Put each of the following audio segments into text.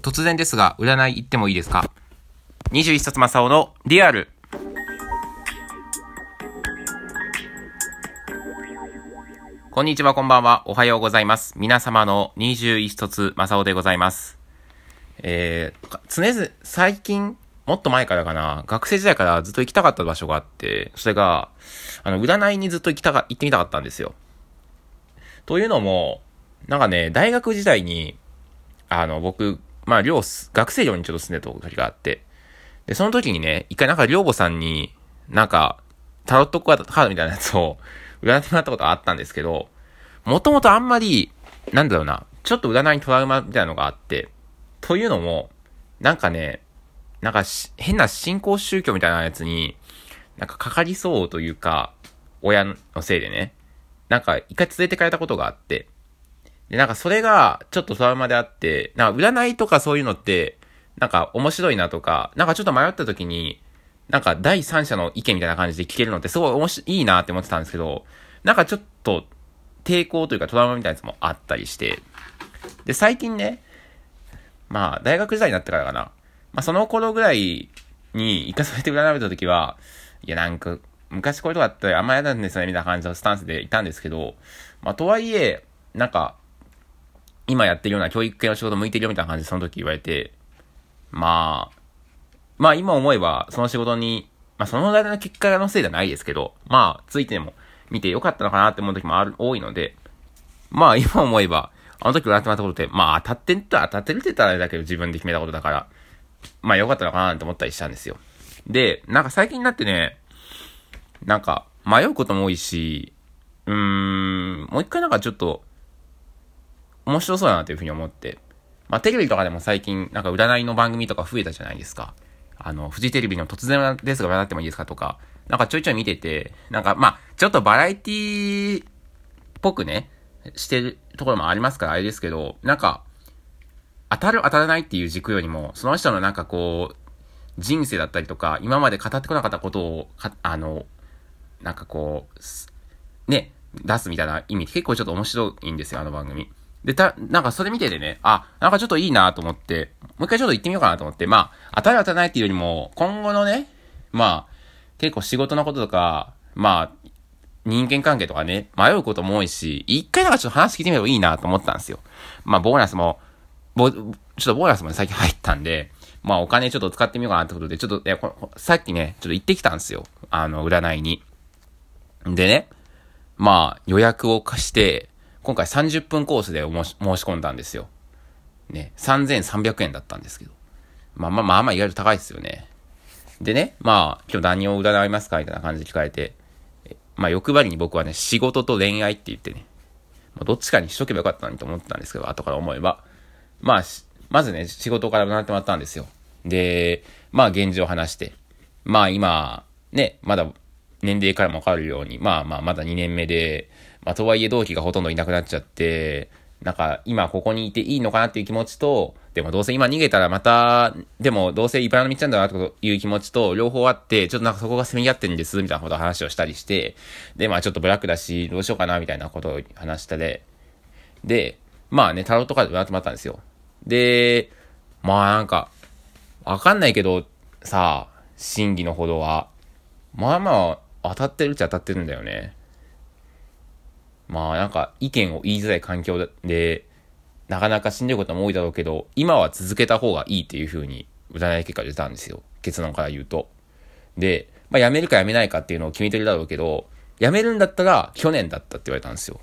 突然ですが、占い行ってもいいですか ?21 冊正雄のリアル。こんにちは、こんばんは。おはようございます。皆様の21冊正雄でございます。えー、常々、最近、もっと前からかな、学生時代からずっと行きたかった場所があって、それが、あの、占いにずっと行きたか、行ってみたかったんですよ。というのも、なんかね、大学時代に、あの、僕、まあ、寮、学生寮にちょっと住んでた時があって、で、その時にね、一回なんか寮母さんに、なんか、タロットカードみたいなやつを占ってもらったことがあったんですけど、もともとあんまり、なんだろうな、ちょっと占いにトラウマみたいなのがあって、というのも、なんかね、なんか変な信仰宗教みたいなやつに、なんかかかりそうというか、親のせいでね、なんか一回連れてかれたことがあって、で、なんかそれがちょっとトラウマであって、なんか占いとかそういうのって、なんか面白いなとか、なんかちょっと迷った時に、なんか第三者の意見みたいな感じで聞けるのってすごい面白いいなって思ってたんですけど、なんかちょっと抵抗というかトラウマみたいなやつもあったりして、で、最近ね、まあ大学時代になってからかな、まあその頃ぐらいに一回そうやって占われた時は、いやなんか、昔こういうとこあってあんま嫌なんですよねみたいな感じのスタンスでいたんですけど、まあとはいえ、なんか、今やってるような教育系の仕事向いてるよみたいな感じでその時言われて、まあ、まあ今思えばその仕事に、まあその間の結果のせいじゃないですけど、まあついても見てよかったのかなって思う時もある、多いので、まあ 今思えば、あの時占ってもらったことって、まあ当たってんと当たってるって言ったらあれだけど自分で決めたことだから、まあよかったのかなって思ったりしたんですよ。で、なんか最近になってね、なんか迷うことも多いし、うーん、もう一回なんかちょっと、面白そうだなというふうに思って。まあ、テレビとかでも最近、なんか占いの番組とか増えたじゃないですか。あの、フジテレビの突然ですが占ってもいいですかとか、なんかちょいちょい見てて、なんかまあ、ちょっとバラエティっぽくね、してるところもありますからあれですけど、なんか、当たる当たらないっていう軸よりも、その人のなんかこう、人生だったりとか、今まで語ってこなかったことを、あの、なんかこう、ね、出すみたいな意味結構ちょっと面白いんですよ、あの番組。で、た、なんかそれ見ててね、あ、なんかちょっといいなと思って、もう一回ちょっと行ってみようかなと思って、まあ、当たる当たらないっていうよりも、今後のね、まあ、結構仕事のこととか、まあ、人間関係とかね、迷うことも多いし、一回なんかちょっと話聞いてみればいいなと思ったんですよ。まあ、ボーナスも、ぼ、ちょっとボーナスも最近入ったんで、まあ、お金ちょっと使ってみようかなってことで、ちょっと、いやここさっきね、ちょっと行ってきたんですよ。あの、占いに。でね、まあ、予約を貸して、今回30分コースで申し申し込んだんですよ。ね、3300円だったんですけど。まあまあまあまあ意外と高いですよね。でね、まあ、今日何を占いますかみたいな感じで聞かれて、まあ欲張りに僕はね、仕事と恋愛って言ってね、まあ、どっちかにしとけばよかったのにと思ってたんですけど、後から思えば。まあ、まずね、仕事から占ってもらったんですよ。で、まあ現状を話して、まあ今、ね、まだ年齢からもわかるように、まあまあまだ2年目で、まあとはいえ同期がほとんどいなくなっちゃって、なんか今ここにいていいのかなっていう気持ちと、でもどうせ今逃げたらまた、でもどうせ茨の道なんだなという気持ちと両方あって、ちょっとなんかそこがせめ合ってるんです、みたいなことを話をしたりして、でまあちょっとブラックだし、どうしようかなみたいなことを話したで、で、まあね、タロットカードで占ってもらったんですよ。で、まあなんか、わかんないけど、さあ、真偽のほどは、まあまあ、当たってるっちゃ当たってるんだよね。まあなんか、意見を言いづらい環境で、なかなかしんどいことも多いだろうけど、今は続けた方がいいっていう風に、占い結果出たんですよ。結論から言うと。で、まあ辞めるか辞めないかっていうのを決めてるだろうけど、辞めるんだったら去年だったって言われたんですよ。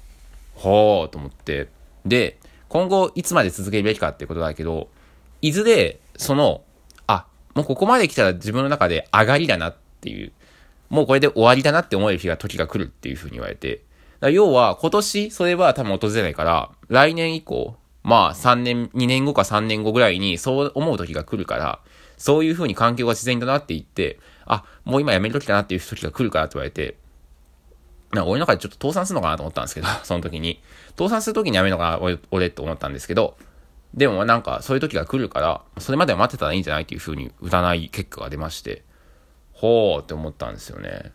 ほーと思って。で、今後いつまで続けるべきかってことだけど、いずれ、その、あ、もうここまで来たら自分の中で上がりだなっていう、もうこれで終わりだなって思える日が時が来るっていう風に言われて、だ要は今年それは多分訪れないから、来年以降、まあ3年、2年後か3年後ぐらいにそう思う時が来るから、そういう風に環境が自然だなって言って、あ、もう今やめる時だなっていう時が来るからって言われて、な俺の中でちょっと倒産するのかなと思ったんですけど、その時に。倒産する時にやめるのかな、俺、俺って思ったんですけど、でもなんかそういう時が来るから、それまでは待ってたらいいんじゃないっていう風に占い結果が出まして、ほーって思ったんですよね。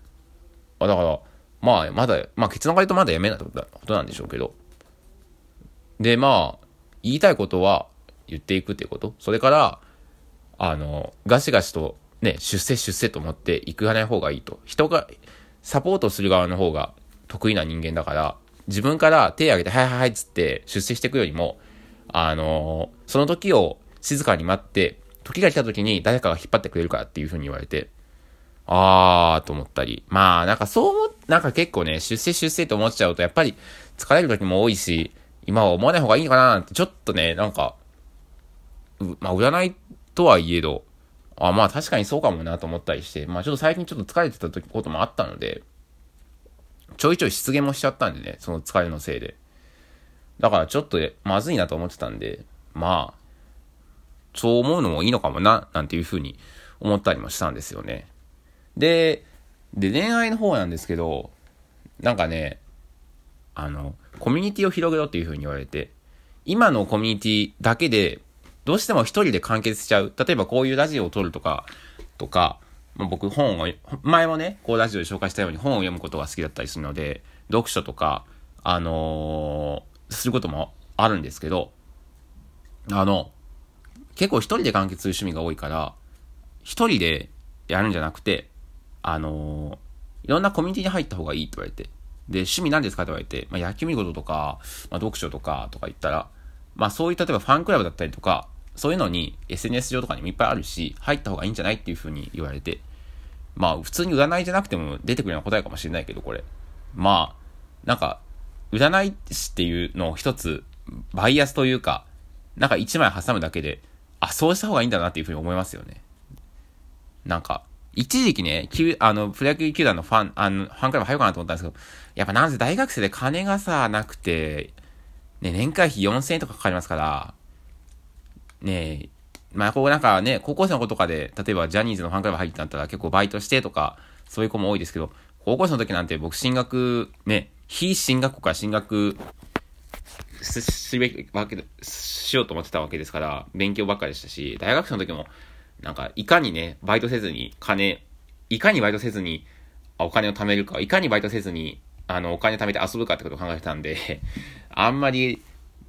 あ、だから、まあ、まだ、まあ結論から言うとまだやめないってことなんでしょうけど。で、まあ、言いたいことは、言っていくっていうこと。それから、あの、ガシガシとね、出世出世と思っていくない方がいいと。人が、サポートする側の方が得意な人間だから、自分から手を挙げて、はいはいはいっつって出世していくよりも、あのその時を静かに待って、時が来た時に誰かが引っ張ってくれるからっていう風に言われて、あーと思ったり。まあ、なんかそう思、なんか結構ね、出世出世と思っちゃうと、やっぱり疲れる時も多いし、今は思わない方がいいかななんて、ちょっとね、なんか、まあ、占いとはいえど、あ、まあ確かにそうかもなと思ったりして、まあちょっと最近ちょっと疲れてた時こともあったので、ちょいちょい失言もしちゃったんでね、その疲れのせいで。だからちょっとまずいなと思ってたんで、まあ、そう思うのもいいのかもな、なんていうふうに思ったりもしたんですよね。で、で、恋愛の方なんですけど、なんかね、あの、コミュニティを広げろっていうふうに言われて、今のコミュニティだけでどうしても一人で完結しちゃう。例えばこういうラジオを撮るとか、とか、僕本を、前もね、こうラジオで紹介したように本を読むことが好きだったりするので、読書とか、あのー、することもあるんですけど、あの、結構一人で完結する趣味が多いから、一人でやるんじゃなくて、あの、いろんなコミュニティに入った方がいいって言われて、で、趣味何ですかって言われて、まあ、野球見事とか、まあ、読書とかとか言ったら、まあそういう例えばファンクラブだったりとか、そういうのに SNS 上とかにもいっぱいあるし、入った方がいいんじゃないっていう風に言われて、まあ普通に占いじゃなくても出てくるような答えかもしれないけど、これ。まあ、なんか、占い師っていうのを一つ、バイアスというか、なんか一枚挟むだけで、あ、そうした方がいいんだなっていう風に思いますよね。なんか、一時期ね、あの、プロ野球球団のファン、あの、ファンクラブ入ろうかなと思ったんですけど、やっぱなんせ大学生で金がさ、なくて、ね、年会費4000円とかかかりますから、ねまあ、こうなんかね、高校生の子とかで、例えばジャニーズのファンクラブ入ってなったら結構バイトしてとか、そういう子も多いですけど、高校生の時なんて僕進学、ね、非進学校から進学すべきわけ、しようと思ってたわけですから、勉強ばっかりでしたし、大学生の時も、なんか、いかにね、バイトせずに、金、いかにバイトせずに、お金を貯めるか、いかにバイトせずに、あの、お金貯めて遊ぶかってことを考えてたんで、あんまり、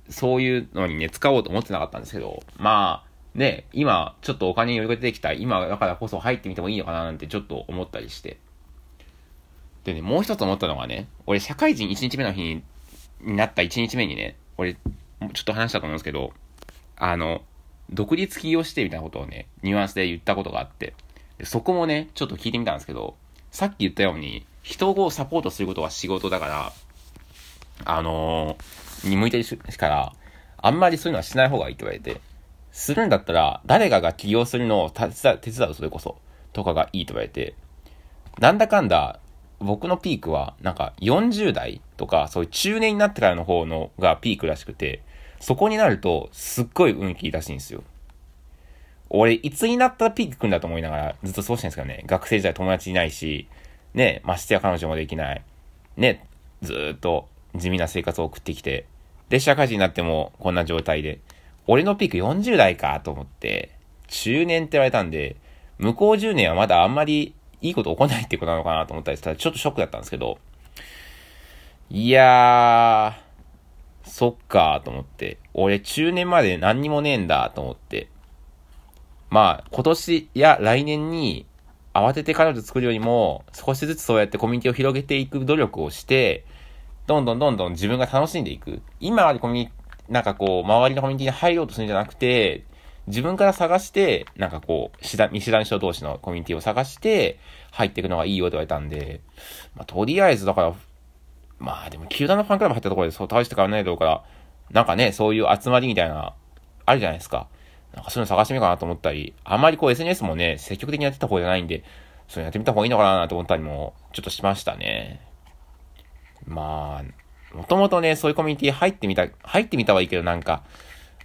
そういうのにね、使おうと思ってなかったんですけど、まあ、ね、今、ちょっとお金に余裕が出てきた、今だからこそ入ってみてもいいのかななんてちょっと思ったりして。でね、もう一つ思ったのがね、俺社会人1日目の日にになった1日目にね、俺、ちょっと話したと思うんですけど、あの、独立起業してみたいなことをね、ニュアンスで言ったことがあって、そこもね、ちょっと聞いてみたんですけど、さっき言ったように、人をサポートすることは仕事だから、あのー、に向いてるから、あんまりそういうのはしない方がいいって言われて、するんだったら、誰かが起業するのを手伝う、手伝う、それこそ、とかがいいと言われて、なんだかんだ、僕のピークは、なんか40代とか、そういう中年になってからの方のがピークらしくて、そこになると、すっごい運気いいらしいんですよ。俺、いつになったらピーク来るんだと思いながら、ずっとそうしてるんですけどね。学生時代友達いないし、ね、ましてや彼女もできない。ね、ずっと地味な生活を送ってきて、で、社会人になってもこんな状態で、俺のピーク40代かと思って、中年って言われたんで、向こう10年はまだあんまりいいこと起こないってことなのかなと思ったりしたら、ちょっとショックだったんですけど、いやー、そっかーと思って、俺中年まで何にもねえんだと思って、まあ、今年や来年に慌てて彼女作るよりも、少しずつそうやってコミュニティを広げていく努力をして、どんどんどんどん自分が楽しんでいく。今あるコミュニなんかこう、周りのコミュニティに入ろうとするんじゃなくて、自分から探して、なんかこう、見知らぬ人同士のコミュニティを探して、入っていくのがいいよと言われたんで、まあ、とりあえずだから、まあでも、球団のファンクラブ入ったところでそう倒して変わらないだろうから、なんかね、そういう集まりみたいな、あるじゃないですか。なんかそういうの探してみようかなと思ったり、あんまりこう SNS もね、積極的にやってた方じゃないんで、そうやってみた方がいいのかなと思ったりも、ちょっとしましたね。まあ、もともとね、そういうコミュニティ入ってみた、入ってみたはいいけどなんか、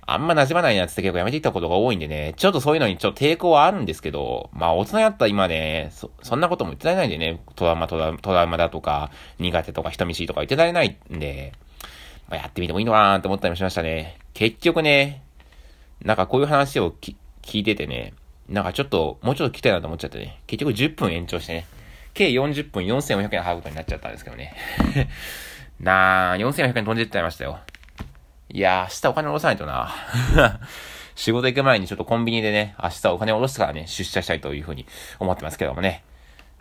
あんま馴染まないなって結構やめていったことが多いんでね、ちょっとそういうのにちょっと抵抗はあるんですけど、まあ大人やったら今ね、そ、そんなことも言ってられないんでね、トラウマ、トラトラウマだとか、苦手とか人見知りとか言ってられないんで、まあやってみてもいいのかなと思ったりもしましたね。結局ね、なんかこういう話を聞いててね、なんかちょっと、もうちょっと聞きたいなと思っちゃってね、結局10分延長してね、計40分4400円払うことになっちゃったんですけどね。なあ、4400円飛んでっちゃいましたよ。いやー、明日お金下ろさないとな。仕事行く前にちょっとコンビニでね、明日お金下ろしてからね、出社したいというふうに思ってますけどもね。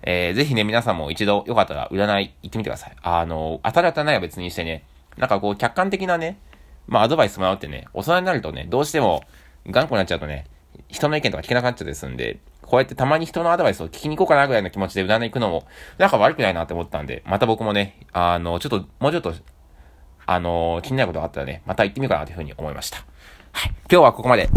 えー、ぜひね、皆さんも一度よかったら占い行ってみてください。あの、当たり当たりないは別にしてね、なんかこう、客観的なね、まあアドバイスもらうってね、大人になるとね、どうしても頑固になっちゃうとね、人の意見とか聞けなくなっちゃうですんで、こうやってたまに人のアドバイスを聞きに行こうかなぐらいの気持ちで占い行くのも、なんか悪くないなって思ったんで、また僕もね、あの、ちょっと、もうちょっと、あの、気になることがあったらね、また行ってみようかなというふうに思いました。はい。今日はここまで。